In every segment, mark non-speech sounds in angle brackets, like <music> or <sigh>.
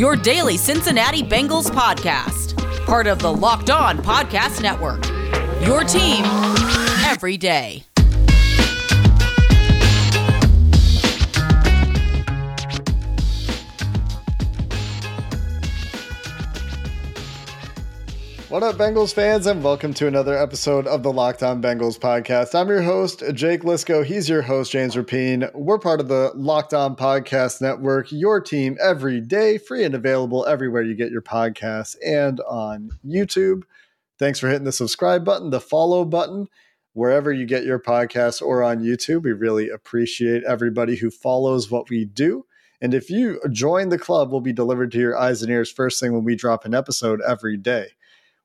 your daily Cincinnati Bengals podcast, part of the Locked On Podcast Network. Your team every day. What up, Bengals fans, and welcome to another episode of the Locked On Bengals podcast. I'm your host, Jake Liscow. He's your host, James Rapien. We're part of the Locked On Podcast Network, your team every day, free and available everywhere you get your podcasts and on YouTube. Thanks for hitting the subscribe button, the follow button, wherever you get your podcasts or on YouTube. We really appreciate everybody who follows what we do. And if you join the club, we'll be delivered to your eyes and ears first thing when we drop an episode every day.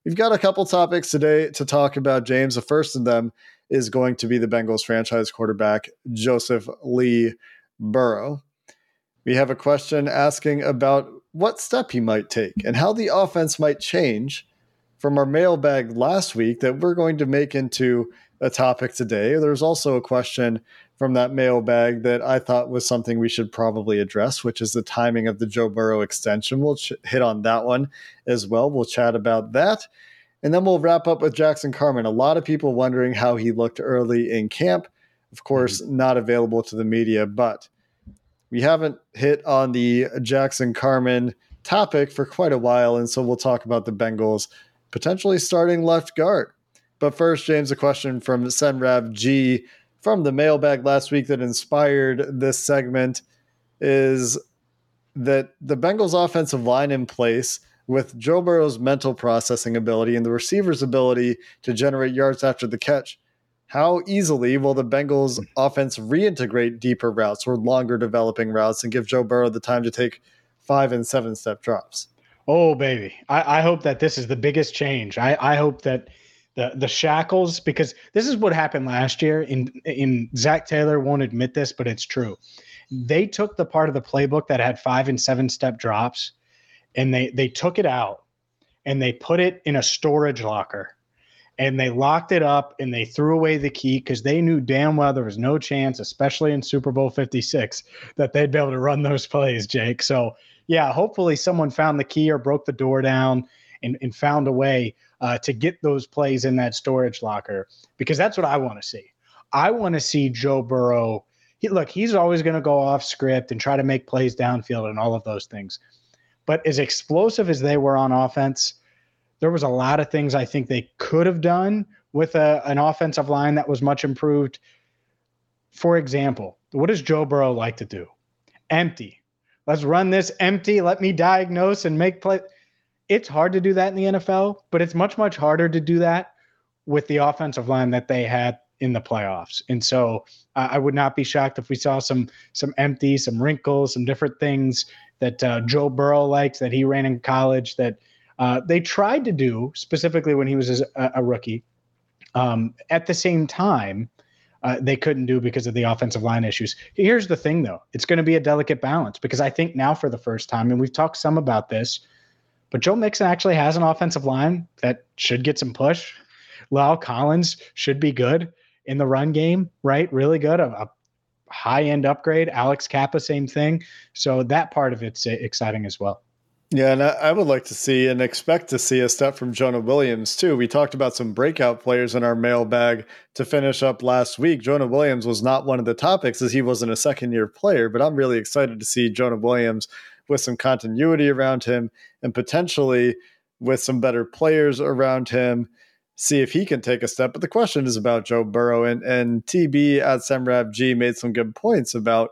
We've got a couple topics today to talk about, James. The first of them is going to be the Bengals franchise quarterback, Joseph Lee Burrow. We have a question asking about what step he might take and how the offense might change from our mailbag last week that we're going to make into a topic today. There's also a question from that mailbag that I thought was something we should probably address, which is the timing of the Joe Burrow extension. We'll ch- hit on that one as well. We'll chat about that. And then we'll wrap up with Jackson Carman. A lot of people wondering how he looked early in camp. Of course, mm-hmm. not available to the media, but we haven't hit on the Jackson Carman topic for quite a while. And so we'll talk about the Bengals potentially starting left guard. But first, James, a question from Senrav G from the mailbag last week that inspired this segment is that the Bengals offensive line in place with Joe Burrow's mental processing ability and the receiver's ability to generate yards after the catch. How easily will the Bengals offense reintegrate deeper routes or longer developing routes and give Joe Burrow the time to take five and seven step drops? Oh, baby. I, I hope that this is the biggest change. I, I hope that the the shackles because this is what happened last year. In in Zac Taylor won't admit this, but it's true. They took the part of the playbook that had five and seven step drops, and they they took it out and they put it in a storage locker and they locked it up and they threw away the key because they knew damn well there was no chance, especially in Super Bowl 56, that they'd be able to run those plays, Jake. So, yeah, hopefully someone found the key or broke the door down and, and found a way uh, to get those plays in that storage locker because that's what I want to see. I want to see Joe Burrow. He, look, he's always going to go off script and try to make plays downfield and all of those things. But as explosive as they were on offense, there was a lot of things I think they could have done with a, an offensive line that was much improved. For example, what does Joe Burrow like to do? Empty. Let's run this empty. Let me diagnose and make play it's hard to do that in the NFL, but it's much, much harder to do that with the offensive line that they had in the playoffs. And so I would not be shocked if we saw some some empty, some wrinkles, some different things that uh, Joe Burrow likes that he ran in college that uh, they tried to do specifically when he was a, a rookie. Um, at the same time, uh, they couldn't do because of the offensive line issues. Here's the thing, though: it's going to be a delicate balance because I think now, for the first time, and we've talked some about this but Joe Mixon actually has an offensive line that should get some push. La'el Collins should be good in the run game, right? Really good. A, a high end upgrade. Alex Cappa, same thing. So that part of it's exciting as well. Yeah, and I would like to see and expect to see a step from Jonah Williams too. We talked about some breakout players in our mailbag to finish up last week. Jonah Williams was not one of the topics as he wasn't a second year player, but I'm really excited to see Jonah Williams with some continuity around him and potentially with some better players around him, see if he can take a step. But the question is about Joe Burrow and, and TB at Semrav G made some good points about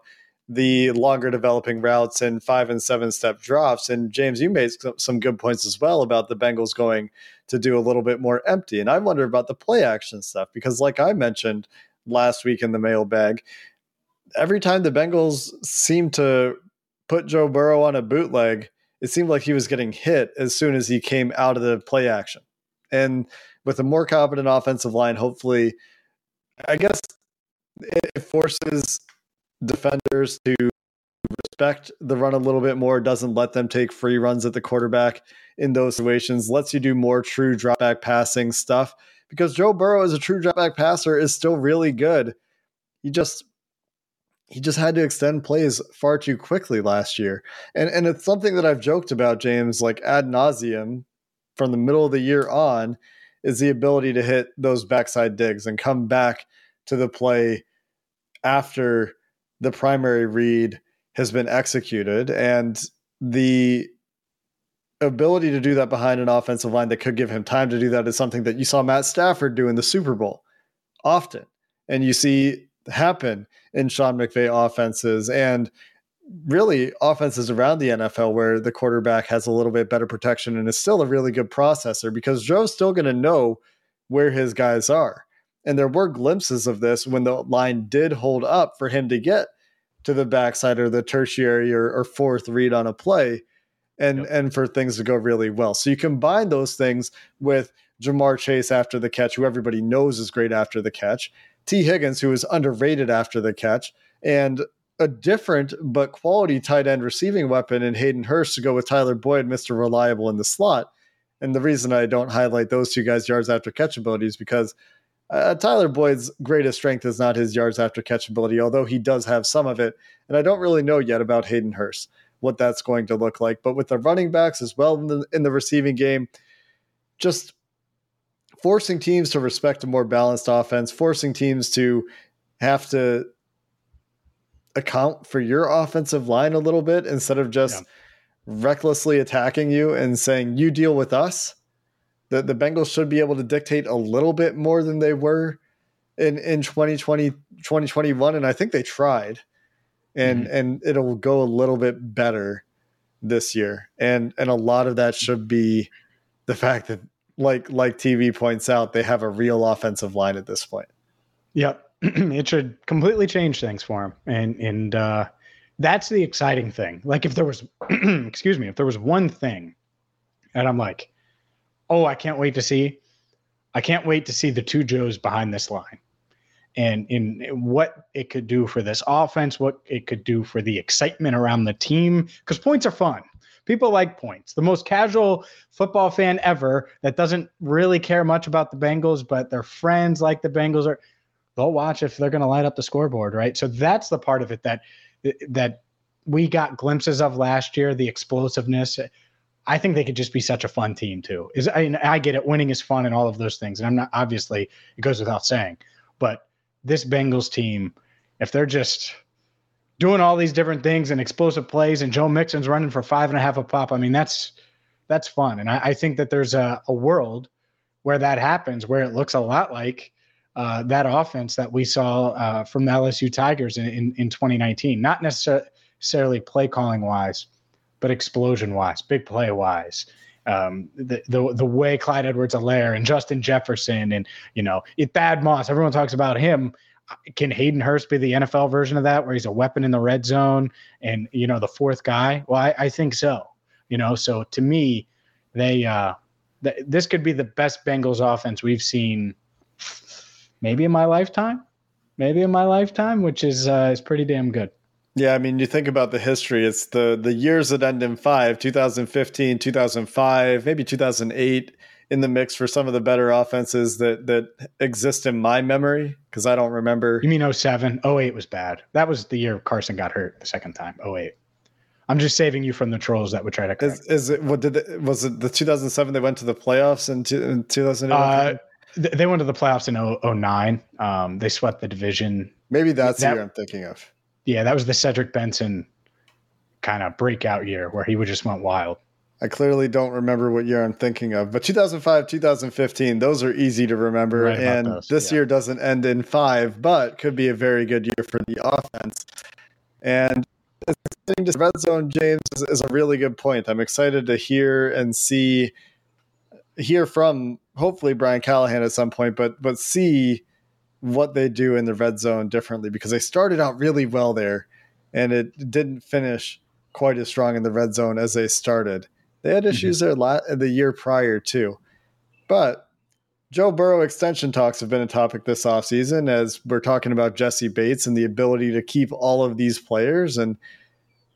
the longer developing routes and five and seven step drops. And James, you made some good points as well about the Bengals going to do a little bit more empty. And I wonder about the play action stuff because, like I mentioned last week in the mailbag, every time the Bengals seem to put Joe Burrow on a bootleg, it seemed like he was getting hit as soon as he came out of the play action. And with a more competent offensive line, hopefully, I guess it forces defenders to respect the run a little bit more, doesn't let them take free runs at the quarterback in those situations, lets you do more true drop back passing stuff because Joe Burrow as a true drop back passer is still really good. He just he just had to extend plays far too quickly last year. And and it's something that I've joked about, James, like ad nauseum from the middle of the year on, is the ability to hit those backside digs and come back to the play after the primary read has been executed. And the ability to do that behind an offensive line that could give him time to do that is something that you saw Matt Stafford do in the Super Bowl often. And you see happen in Sean McVay offenses and really offenses around the NFL where the quarterback has a little bit better protection and is still a really good processor because Joe's still going to know where his guys are. And there were glimpses of this when the line did hold up for him to get to the backside or the tertiary or, or fourth read on a play and yep. and for things to go really well. So you combine those things with Ja'Marr Chase after the catch, who everybody knows is great after the catch, Tee Higgins, who was underrated after the catch, and a different but quality tight end receiving weapon in Hayden Hurst to go with Tyler Boyd, Mr. Reliable in the slot. And the reason I don't highlight those two guys' yards after catch ability is because uh, Tyler Boyd's greatest strength is not his yards after catch ability, although he does have some of it. And I don't really know yet about Hayden Hurst what that's going to look like. But with the running backs as well in the, in the receiving game, just forcing teams to respect a more balanced offense, forcing teams to have to account for your offensive line a little bit instead of just yeah. recklessly attacking you and saying, you deal with us. The, the Bengals should be able to dictate a little bit more than they were in, in 2020, 2021. And I think they tried and mm-hmm. and it'll go a little bit better this year. And and a lot of that should be the fact that like like TV points out, they have a real offensive line at this point. Yep. <clears throat> it should completely change things for him. And and uh that's the exciting thing. Like if there was <clears throat> excuse me, if there was one thing and I'm like, "Oh, I can't wait to see I can't wait to see the two Joes behind this line." and in what it could do for this offense, what it could do for the excitement around the team, because points are fun. People like points. The most casual football fan ever that doesn't really care much about the Bengals, but their friends like the Bengals are they'll watch if they're going to light up the scoreboard, right? So that's the part of it that that we got glimpses of last year, the explosiveness. I think they could just be such a fun team too. Is I, mean, I get it, winning is fun and all of those things, and I'm not obviously it goes without saying, but this Bengals team, if they're just doing all these different things and explosive plays, and Joe Mixon's running for five and a half a pop, I mean that's that's fun, and I, I think that there's a, a, world where that happens, where it looks a lot like uh, that offense that we saw uh, from the LSU Tigers in, in, in 2019. Not necessarily play calling wise, but explosion wise, big play wise um, the, the the way Clyde Edwards-Helaire and Justin Jefferson and you know Thad Moss, everyone talks about him. Can Hayden Hurst be the NFL version of that, where he's a weapon in the red zone and you know the fourth guy? Well, I, I think so. You know, so to me, they uh, th- this could be the best Bengals offense we've seen, maybe in my lifetime, maybe in my lifetime, which is uh, is pretty damn good. Yeah, I mean, you think about the history. It's the the years that end in five, 2015, 2005, maybe 2008 in the mix for some of the better offenses that that exist in my memory because I don't remember. You mean 07? 08 was bad. That was the year Carson got hurt the second time. 08. I'm just saving you from the trolls that would try to. Is, is it what did it, was it the 2007 they went to the playoffs in, in 2008? Uh, they went to the playoffs in 09. Um, they swept the division. Maybe that's that, the year I'm thinking of. Yeah, that was the Cedric Benson kind of breakout year where he would just went wild. I clearly don't remember what year I'm thinking of, but 2005, 2015, those are easy to remember. Right and those, this yeah. year doesn't end in five, but could be a very good year for the offense. And to red zone, James, is, is, a really good point. I'm excited to hear and see, hear from hopefully Brian Callahan at some point, but but see what they do in the red zone differently because they started out really well there and it didn't finish quite as strong in the red zone as they started. They had issues mm-hmm. there la- the year prior too. But Joe Burrow extension talks have been a topic this offseason as we're talking about Jessie Bates and the ability to keep all of these players. And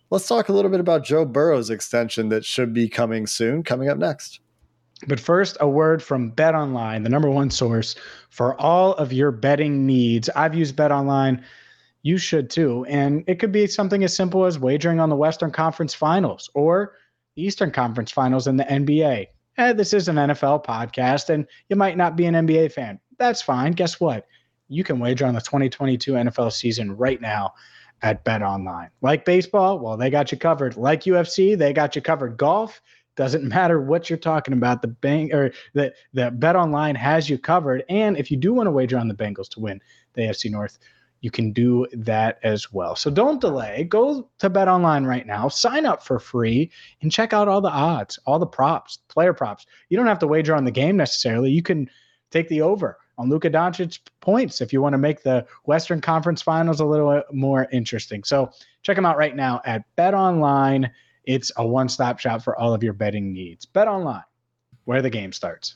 let's talk a little bit about Joe Burrow's extension that should be coming soon, coming up next. But first, a word from Bet Online, the number one source for all of your betting needs. I've used Bet Online. You should too. And it could be something as simple as wagering on the Western Conference Finals or Eastern Conference Finals in the NBA. Eh, this is an NFL podcast, and you might not be an NBA fan. That's fine. Guess what? You can wager on the 2022 NFL season right now at Bet Online. Like baseball, well, they got you covered. Like UFC, they got you covered. Golf, doesn't <laughs> matter what you're talking about. The bank or the the Bet Online has you covered. And if you do want to wager on the Bengals to win the AFC North, you can do that as well. So don't delay. Go to Bet Online right now. Sign up for free and check out all the odds, all the props, player props. You don't have to wager on the game necessarily. You can take the over on Luka Doncic points if you want to make the Western Conference Finals a little more interesting. So check them out right now at Bet Online it's a one stop shop for all of your betting needs. Bet online, where the game starts.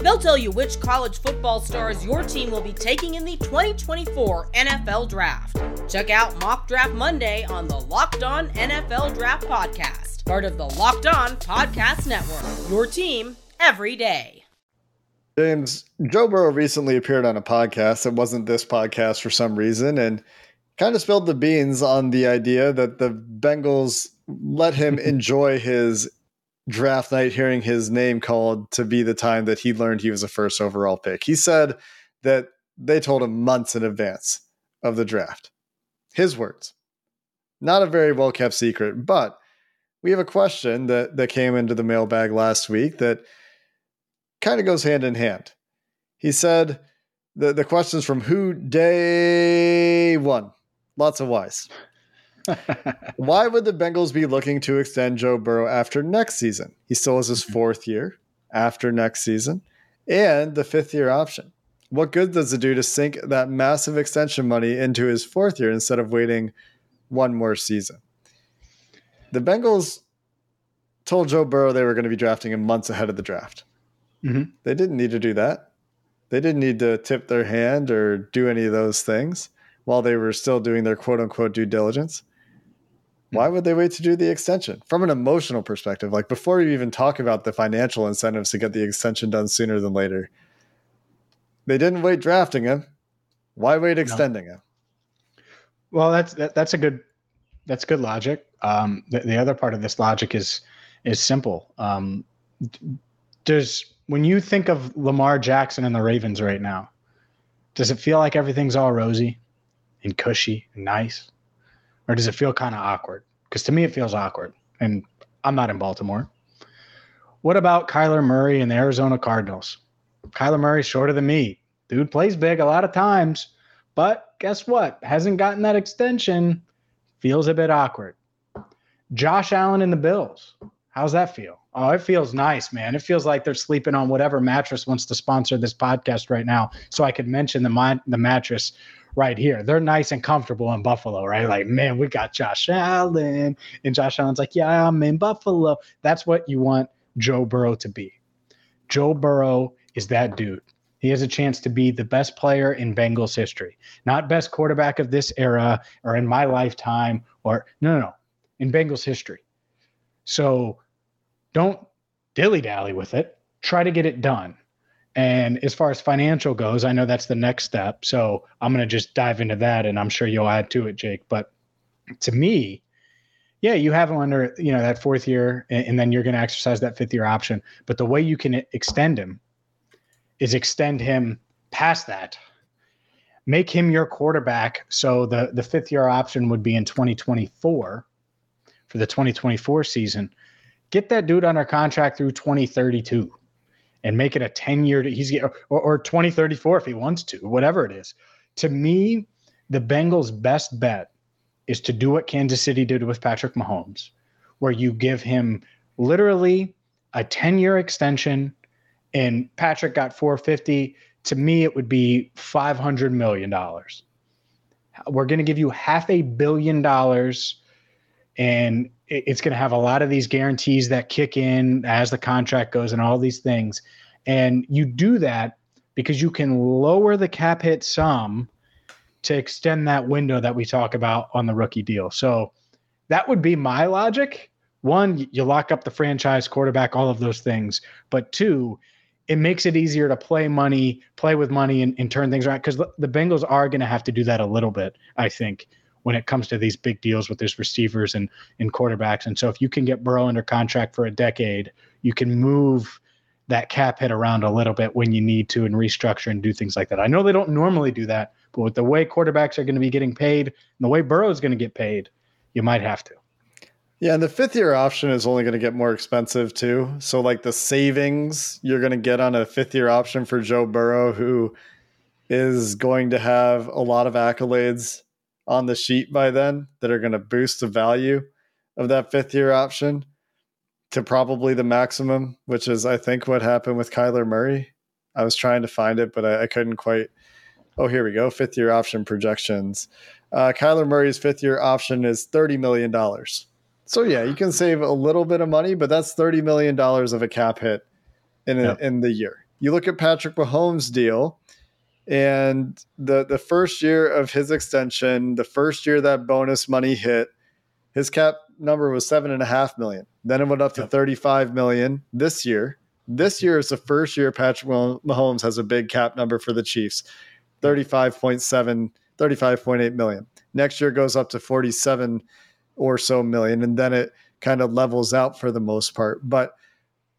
They'll tell you which college football stars your team will be taking in the 2024 NFL Draft. Check out Mock Draft Monday on the Locked On NFL Draft Podcast, part of the Locked On Podcast Network. Your team every day. James, Joe Burrow recently appeared on a podcast that wasn't this podcast for some reason and kind of spilled the beans on the idea that the Bengals let him <laughs> enjoy his draft night hearing his name called to be the time that he learned he was a first overall pick. He said that they told him months in advance of the draft. His words. Not a very well kept secret, but we have a question that, that came into the mailbag last week that kind of goes hand in hand. He said the, the questions from who day one. Lots of whys. <laughs> Why would the Bengals be looking to extend Joe Burrow after next season? He still has his mm-hmm. fourth year after next season and the fifth year option. What good does it do to sink that massive extension money into his fourth year instead of waiting one more season? The Bengals told Joe Burrow they were going to be drafting him months ahead of the draft. Mm-hmm. They didn't need to do that. They didn't need to tip their hand or do any of those things while they were still doing their quote unquote due diligence why would they wait to do the extension? From an emotional perspective like before you even talk about the financial incentives to get the extension done sooner than later. They didn't wait drafting him. Why wait extending no. him? Well that's that, that's a good that's good logic. Um, the, the, other part of this logic is is simple. Um, does when you think of lamar jackson and the ravens right now does it feel like everything's all rosy and cushy and nice or does it feel kind of awkward? Because to me, it feels awkward, and I'm not in Baltimore. What about Kyler Murray and the Arizona Cardinals? Kyler Murray's shorter than me. Dude plays big a lot of times, but guess what? Hasn't gotten that extension. Feels a bit awkward. Josh Allen and the Bills. How's that feel? Oh, it feels nice, man. It feels like they're sleeping on whatever mattress wants to sponsor this podcast right now, so I could mention the the mattress right here. They're nice and comfortable in Buffalo, right? Like, man, we got Josh Allen. And Josh Allen's like, yeah, I'm in Buffalo. That's what you want Joe Burrow to be. Joe Burrow is that dude. He has a chance to be the best player in Bengals history, not best quarterback of this era or in my lifetime or no, no, no, in Bengals history. So don't dilly dally with it. Try to get it done. And as far as financial goes, I know that's the next step. So I'm going to just dive into that and I'm sure you'll add to it, Jake. But to me, yeah, you have him under, you know, that fourth year and, and then you're going to exercise that fifth year option. But the way you can extend him is extend him past that. Make him your quarterback. So the, the fifth year option would be in 2024 for the 2024 season. Get that dude under contract through 2032 and make it a 10 year he's or, or 2034 if he wants to whatever it is to me the Bengals' best bet is to do what Kansas City did with Patrick Mahomes, where you give him literally a 10 year extension and Patrick got 450. To me, it would be $500 million. We're going to give you half a billion dollars and it's going to have a lot of these guarantees that kick in as the contract goes and all these things. And you do that because you can lower the cap hit some to extend that window that we talk about on the rookie deal. So that would be my logic. One, you lock up the franchise quarterback, all of those things. But two, it makes it easier to play money, play with money, and, and turn things around because the Bengals are going to have to do that a little bit, I think, when it comes to these big deals with these receivers and, and quarterbacks. And so if you can get Burrow under contract for a decade, you can move that cap hit around a little bit when you need to and restructure and do things like that. I know they don't normally do that, but with the way quarterbacks are going to be getting paid and the way Burrow is going to get paid, you might have to. Yeah, and the fifth year option is only going to get more expensive too. So, like the savings you're going to get on a fifth year option for Joe Burrow, who is going to have a lot of accolades on the sheet by then that are going to boost the value of that fifth year option to probably the maximum, which is, I think, what happened with Kyler Murray. I was trying to find it, but I, I couldn't quite. Oh, here we go. Fifth year option projections. Uh, Kyler Murray's fifth year option is $30 million. So, yeah, you can save a little bit of money, but that's $30 million of a cap hit in, a, yep. in the year. You look at Patrick Mahomes' deal, and the, the first year of his extension, the first year that bonus money hit, his cap number was seven and a half million. Then it went up to yep. 35 million this year. This year is the first year Patrick Mahomes has a big cap number for the Chiefs 35.7, 35.8 million. Next year goes up to 47 or so million, and then it kind of levels out for the most part. But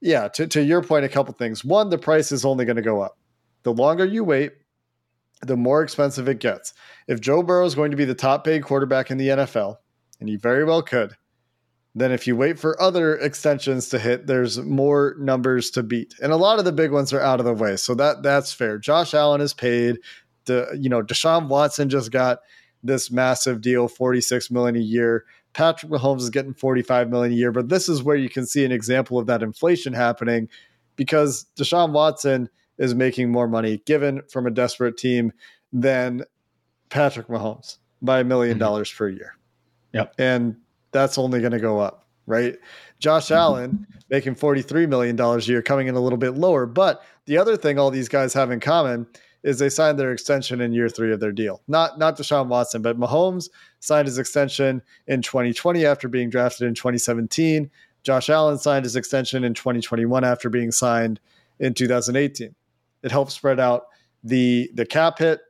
yeah, to, to your point, a couple things. One, the price is only going to go up. The longer you wait, the more expensive it gets. If Joe Burrow is going to be the top paid quarterback in the NFL, and he very well could, then if you wait for other extensions to hit, there's more numbers to beat. And a lot of the big ones are out of the way. So that that's fair. Josh Allen is paid. The you know, Deshaun Watson just got this massive deal, 46 million a year. Patrick Mahomes is getting 45 million a year, but this is where you can see an example of that inflation happening because Deshaun Watson is making more money given from a desperate team than Patrick Mahomes by a million mm-hmm. dollars per year. Yep. And that's only going to go up, right? Josh mm-hmm. Allen making $43 million a year, coming in a little bit lower. But the other thing all these guys have in common is they signed their extension in year three of their deal. Not not Deshaun Watson, but Mahomes signed his extension in 2020 after being drafted in 2017. Josh Allen signed his extension in 2021 after being signed in 2018. It helps spread out the the cap hit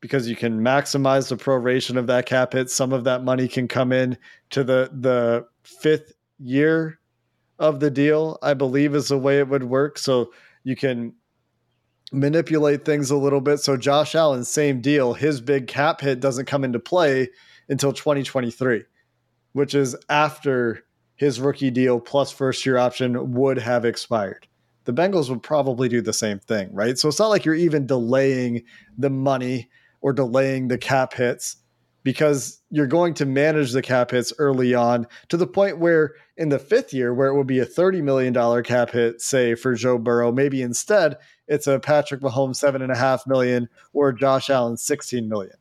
because you can maximize the proration of that cap hit. Some of that money can come in to the the fifth year of the deal, I believe is the way it would work. So you can manipulate things a little bit. So Josh Allen, same deal. His big cap hit doesn't come into play until 2023, which is after his rookie deal plus first year option would have expired. The Bengals would probably do the same thing, right? So it's not like you're even delaying the money or delaying the cap hits because you're going to manage the cap hits early on to the point where in the fifth year, where it would be a $30 million cap hit, say for Joe Burrow, maybe instead it's a Patrick Mahomes seven and a half million or Josh Allen 16 million.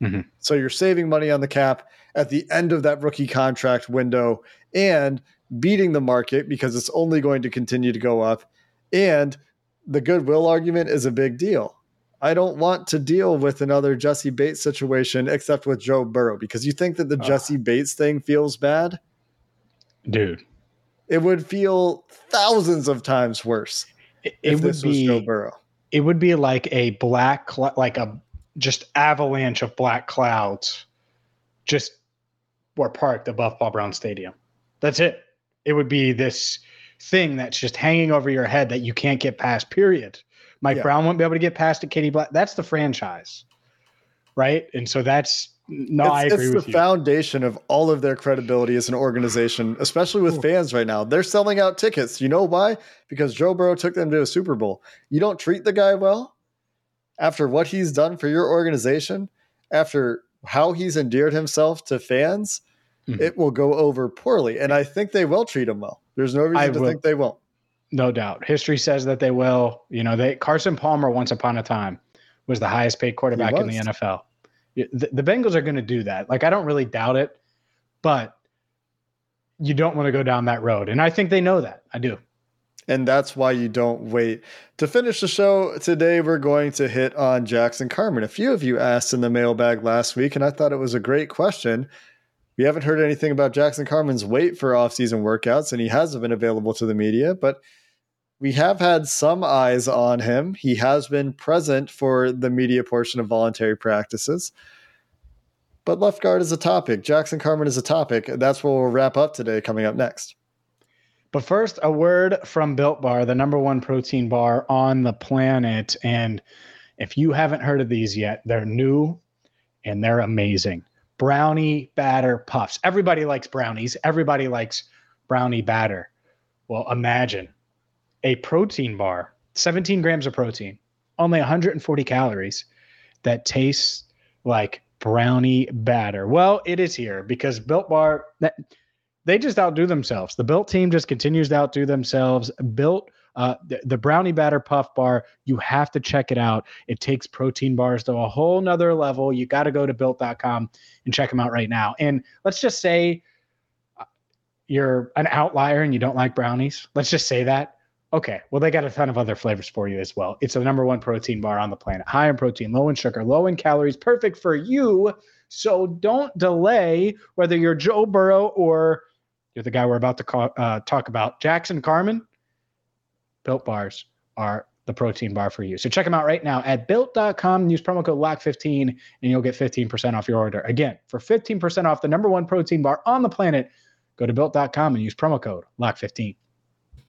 Mm-hmm. So you're saving money on the cap at the end of that rookie contract window and beating the market because it's only going to continue to go up. And the goodwill argument is a big deal I don't want to deal with another Jessie Bates situation except with Joe Burrow because you think that the uh, Jessie Bates thing feels bad? Dude. It would feel thousands of times worse. It, it would be Joe Burrow. It would be like a black like a just avalanche of black clouds just were parked above Paul Brown Stadium. That's it. It would be this thing that's just hanging over your head that you can't get past, period. Mike yeah. Brown won't be able to get past it. Katie Black. That's the franchise, right? And so that's no, it's, I agree it's with the you. foundation of all of their credibility as an organization, especially with Ooh. fans right now. They're selling out tickets. You know why? Because Joe Burrow took them to a Super Bowl. You don't treat the guy well after what he's done for your organization, after how he's endeared himself to fans, mm-hmm. it will go over poorly. And I think they will treat him well. There's no reason I to will. think they won't. No doubt. History says that they will. You know, they Carson Palmer once upon a time was the highest paid quarterback in the NFL. The, the Bengals are going to do that. Like I don't really doubt it, but you don't want to go down that road. And I think they know that. I do. And that's why you don't wait. To finish the show today, we're going to hit on Jackson Carman. A few of you asked in the mailbag last week, and I thought it was a great question. We haven't heard anything about Jackson Carman's weight for offseason workouts, and he hasn't been available to the media, but we have had some eyes on him. He has been present for the media portion of voluntary practices. But left guard is a topic. Jackson Carman is a topic. That's what we'll wrap up today, coming up next. But first, a word from Built Bar, the number one protein bar on the planet. And if you haven't heard of these yet, they're new and they're amazing. Brownie batter puffs. Everybody likes brownies, everybody likes brownie batter. Well, imagine a protein bar, 17 grams of protein, only 140 calories that tastes like brownie batter. Well, it is here because Built Bar they just outdo themselves. The Built team just continues to outdo themselves. Built uh, the, the, brownie batter puff bar you have to check it out it takes protein bars to a whole nother level you got to go to built.com and check them out right now and let's just say uh, you're an outlier and you don't like brownies let's just say that Okay, well, they got a ton of other flavors for you as well. It's the number one protein bar on the planet, high in protein, low in sugar, low in calories, perfect for you. So don't delay, whether you're Joe Burrow or you're the guy we're about to call, uh, talk about, Jackson Carman. Built bars are the protein bar for you. So check them out right now at built.com. Use promo code LOCK15 and you'll get 15% off your order. Again, for 15% off the number one protein bar on the planet, go to built.com and use promo code LOCK15.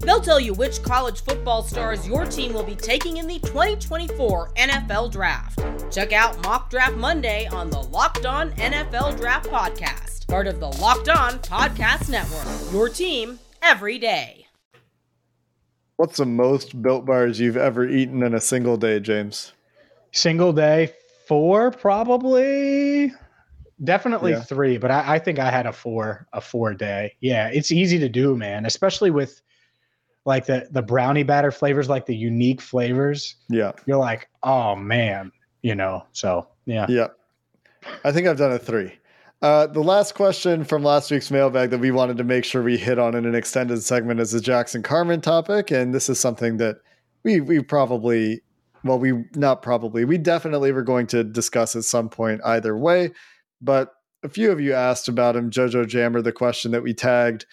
They'll tell you which college football stars your team will be taking in the 2024 NFL Draft. Check out Mock Draft Monday on the Locked On NFL Draft Podcast part of the Locked On Podcast Network. Your team every day. What's the most built bars you've ever eaten in a single day, James? Single day, four probably. Definitely yeah. three, but I, I think I had a four, a four day. Yeah, it's easy to do, man, especially with like the the brownie batter flavors, like the unique flavors. Yeah, you're like, oh man, you know. So yeah, yeah. I think I've done a three. Uh, the last question from last week's mailbag that we wanted to make sure we hit on in an extended segment is the Jackson Carman topic, and this is something that we we probably, well, we not probably, we definitely were going to discuss at some point either way. But a few of you asked about him. Jojo Jammer, the question that we tagged,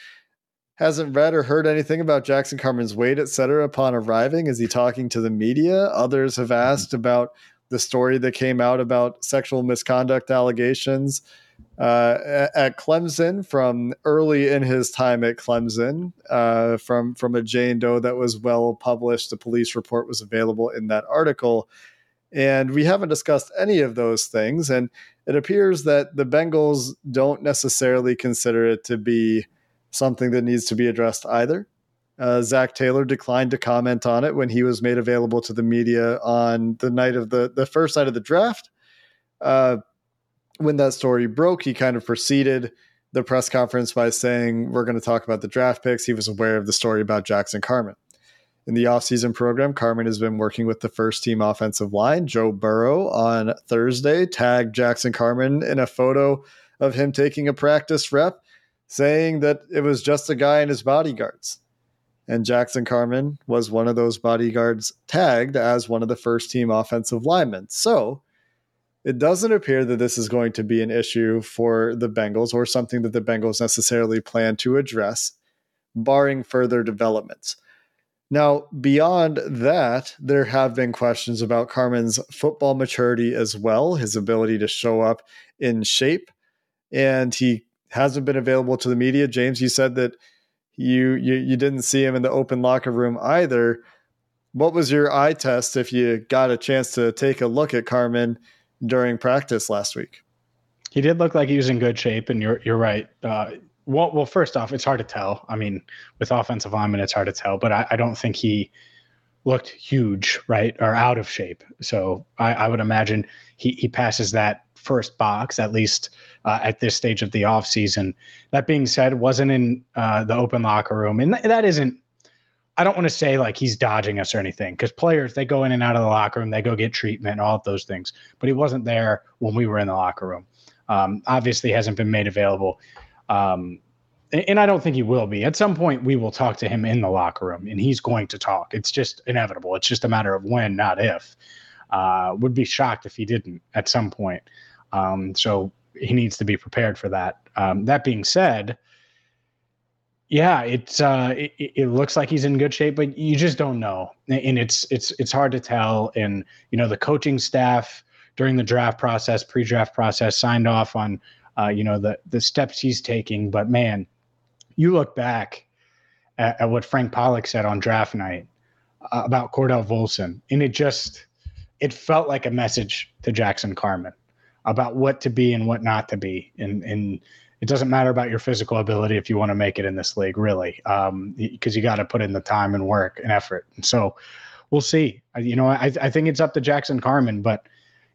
hasn't read or heard anything about Jackson Carman's weight, et cetera, upon arriving. Is he talking to the media? Others have asked about the story that came out about sexual misconduct allegations uh, at Clemson from early in his time at Clemson, uh, from from a Jane Doe that was well published. The police report was available in that article, and we haven't discussed any of those things. And it appears that the Bengals don't necessarily consider it to be something that needs to be addressed either. Uh, Zac Taylor declined to comment on it when he was made available to the media on the night of the the first night of the draft. Uh, when that story broke, he kind of preceded the press conference by saying, We're going to talk about the draft picks. He was aware of the story about Jackson Carman. In the offseason program, Carman has been working with the first team offensive line. Joe Burrow on Thursday tagged Jackson Carman in a photo of him taking a practice rep, saying that it was just a guy and his bodyguards. And Jackson Carman was one of those bodyguards tagged as one of the first team offensive linemen. So, it doesn't appear that this is going to be an issue for the Bengals or something that the Bengals necessarily plan to address, barring further developments. Now, beyond that, there have been questions about Carman's football maturity as well, his ability to show up in shape, and he hasn't been available to the media. James, you said that you you, you didn't see him in the open locker room either. what was your eye test if you got a chance to take a look at Carman during practice last week? He did look like he was in good shape, and you're you're right. Uh, well, well, first off, it's hard to tell. I mean, with offensive linemen, it's hard to tell, but I, I don't think he looked huge, right, or out of shape. So I, I would imagine he he passes that first box at least uh, at this stage of the offseason. That being said, wasn't in uh, the open locker room, and th- that isn't. I don't want to say like he's dodging us or anything because players they go in and out of the locker room, they go get treatment, all of those things. But he wasn't there when we were in the locker room. Um, obviously, hasn't been made available. Um, and I don't think he will be. At some point, we will talk to him in the locker room, and he's going to talk. It's just inevitable. It's just a matter of when, not if. Uh, would be shocked if he didn't at some point. Um, so he needs to be prepared for that. Um, that being said, yeah, it's uh, it, it, looks like he's in good shape, but you just don't know, and it's it's it's hard to tell. And you know, the coaching staff during the draft process, pre-draft process, signed off on uh, you know the the steps he's taking. But man, you look back at, at what Frank Pollack said on draft night uh, about Cordell Volson, and it just it felt like a message to Jackson Carman about what to be and what not to be, and and it doesn't matter about your physical ability if you want to make it in this league, really, because um, you got to put in the time and work and effort. And so we'll see. You know, I, I think it's up to Jackson Carman, but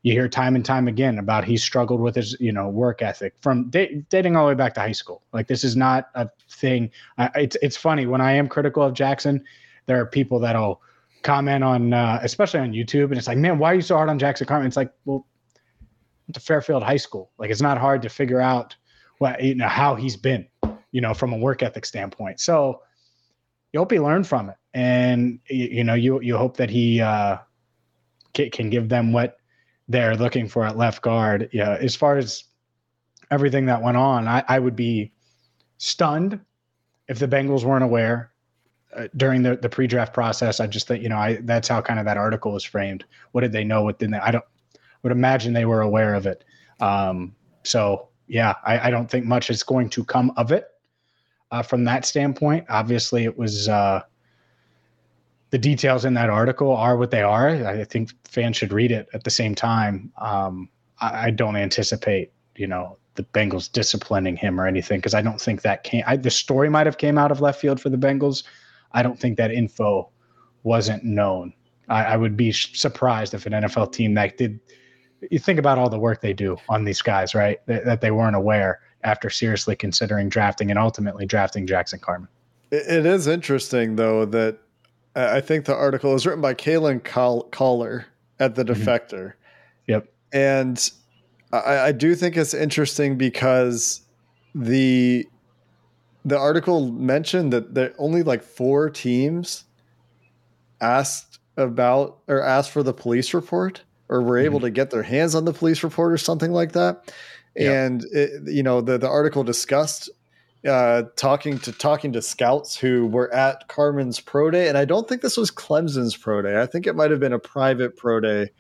you hear time and time again about he struggled with his you know work ethic from da- dating all the way back to high school. Like this is not a thing. I, it's it's funny. When i am critical of jackson there are people that'll comment on uh, especially on youtube and it's like man why are you so hard on jackson carman? It's like well to fairfield high school like it's not hard to figure out what you know how he's been you know from a work ethic standpoint so you hope he learned from it and you, you know you you hope that he uh, can, give them what they're looking for at left guard. Yeah, as far as everything that went on, I, I would be stunned if the Bengals weren't aware uh, during the, the pre-draft process. I just think you know I that's how kind of that article was framed. What did they know? What didn't they? I don't would imagine they were aware of it. Um, so yeah, I, I, don't think much is going to come of it uh, from that standpoint. Obviously, it was. Uh, the details in that article are what they are. I think fans should read it at the same time. Um, I, I, don't anticipate, you know, the Bengals disciplining him or anything because I don't think that came. I, the story might have came out of left field for the Bengals. I don't think that info wasn't known. I, I would be surprised if an NFL team that did. You think about all the work they do on these guys, right? That, that they weren't aware after seriously considering drafting and ultimately drafting Jackson Carman. It is interesting, though, that I think the article was written by Kalyn Kahler at the mm-hmm. Defector. Mm-hmm. Yep. And I, I, do think it's interesting because the the article mentioned that there only like four teams asked about or asked for the police report or were able mm-hmm. to get their hands on the police report or something like that. And it, you know the the article discussed uh, talking to talking to scouts who were at Carman's pro day, and I don't think this was Clemson's pro day. I think it might have been a private pro day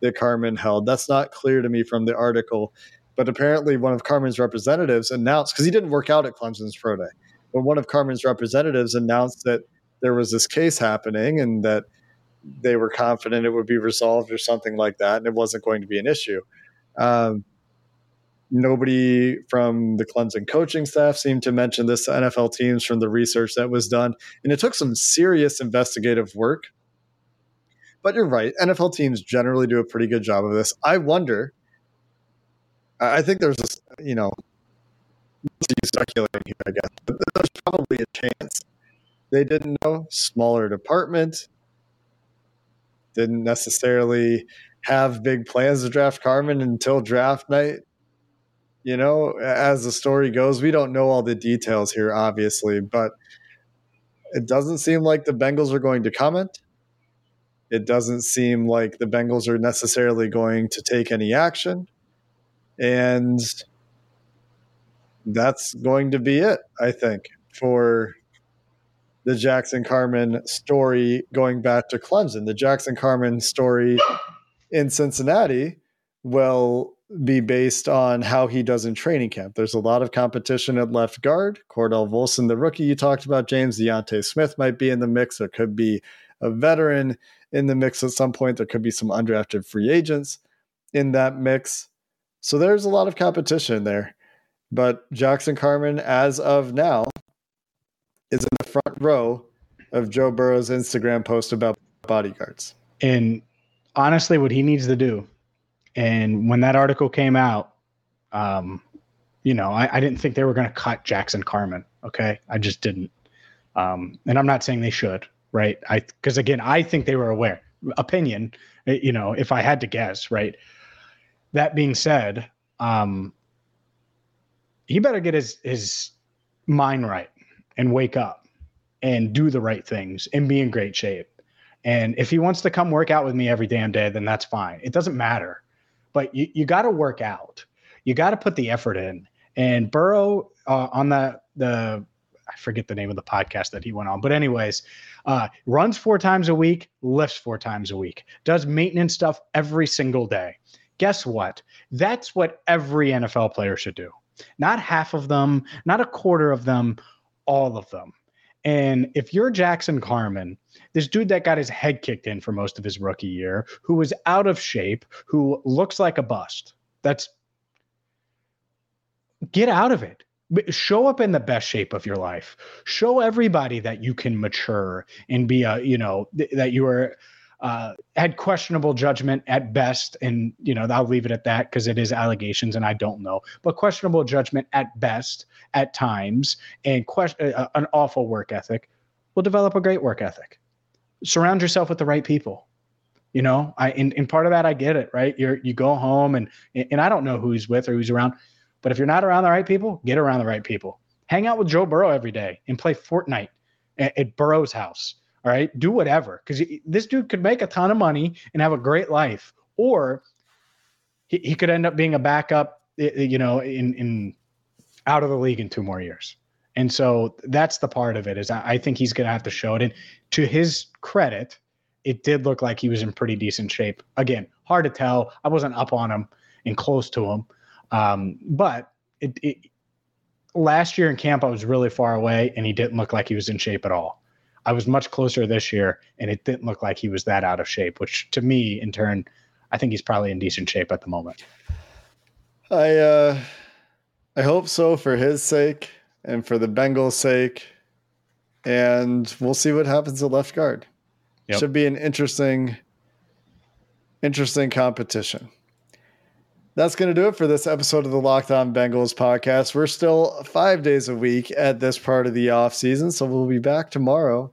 that Carman held. That's not clear to me from the article, but apparently one of Carman's representatives announced because he didn't work out at Clemson's pro day, but one of Carman's representatives announced that there was this case happening and that they were confident it would be resolved or something like that, and it wasn't going to be an issue. Um, nobody from the Clemson coaching staff seemed to mention this to NFL teams from the research that was done. And it took some serious investigative work. But you're right. NFL teams generally do a pretty good job of this. I wonder, I think there's this, you know, speculating here, I guess, but there's probably a chance they didn't know. Smaller department, didn't necessarily have big plans to draft Carman until draft night you know, as the story goes, we don't know all the details here, obviously, but it doesn't seem like the Bengals are going to comment. It doesn't seem like the Bengals are necessarily going to take any action. And that's going to be it, I think, for the Jackson Carman story going back to Clemson. The Jackson Carman story in Cincinnati, will be based on how he does in training camp. There's a lot of competition at left guard. Cordell Volson, the rookie you talked about, James D'Ante Smith might be in the mix. There could be a veteran in the mix at some point. There could be some undrafted free agents in that mix. So there's a lot of competition there. But Jackson Carman, as of now, is in the front row of Joe Burrow's Instagram post about bodyguards. And honestly, what he needs to do, and when that article came out, um, you know, I, I didn't think they were going to cut Jackson Carman. Okay, I just didn't. Um, and I'm not saying they should, right? I because again, I think they were aware. Opinion, eh, you know, if I had to guess, right. That being said, um, he better get his his mind right and wake up and do the right things and be in great shape. And if he wants to come work out with me every damn day, then that's fine. It doesn't matter. But you, you got to work out. You got to put the effort in. And Burrow uh, on the the I forget the name of the podcast that he went on, but anyways, uh, runs four times a week, lifts four times a week, does maintenance stuff every single day. Guess what? That's what every NFL player should do. Not half of them, not a quarter of them, all of them. And if you're Jackson Carman, this dude that got his head kicked in for most of his rookie year, who was out of shape, who looks like a bust, that's get out of it. Show up in the best shape of your life. Show everybody that you can mature and be a, you know, th- that you are uh, had questionable judgment at best, and you know I'll leave it at that because it is allegations and I don't know, but questionable judgment at best at times, and question uh, an awful work ethic. Will develop a great work ethic. Surround yourself with the right people. You know, I in, in part of that I get it, right? You're you go home and and I don't know who he's with or who's around, but if you're not around the right people, get around the right people. Hang out with Joe Burrow every day and play Fortnite at, at Burrow's house right, do whatever because this dude could make a ton of money and have a great life, or he, he could end up being a backup, you know, in in out of the league in two more years. And so that's the part of it is I think he's going to have to show it. And to his credit, it did look like he was in pretty decent shape. Again, hard to tell. I wasn't up on him and close to him, um, but it, it, last year in camp I was really far away, and he didn't look like he was in shape at all. I was much closer this year, and it didn't look like he was that out of shape. Which to me, in turn, I think he's probably in decent shape at the moment. I uh, I hope so for his sake and for the Bengals' sake, and we'll see what happens at left guard. Yep. Should be an interesting, interesting competition. That's going to do it for this episode of the Locked On Bengals podcast. We're still five days a week at this part of the off season, so we'll be back tomorrow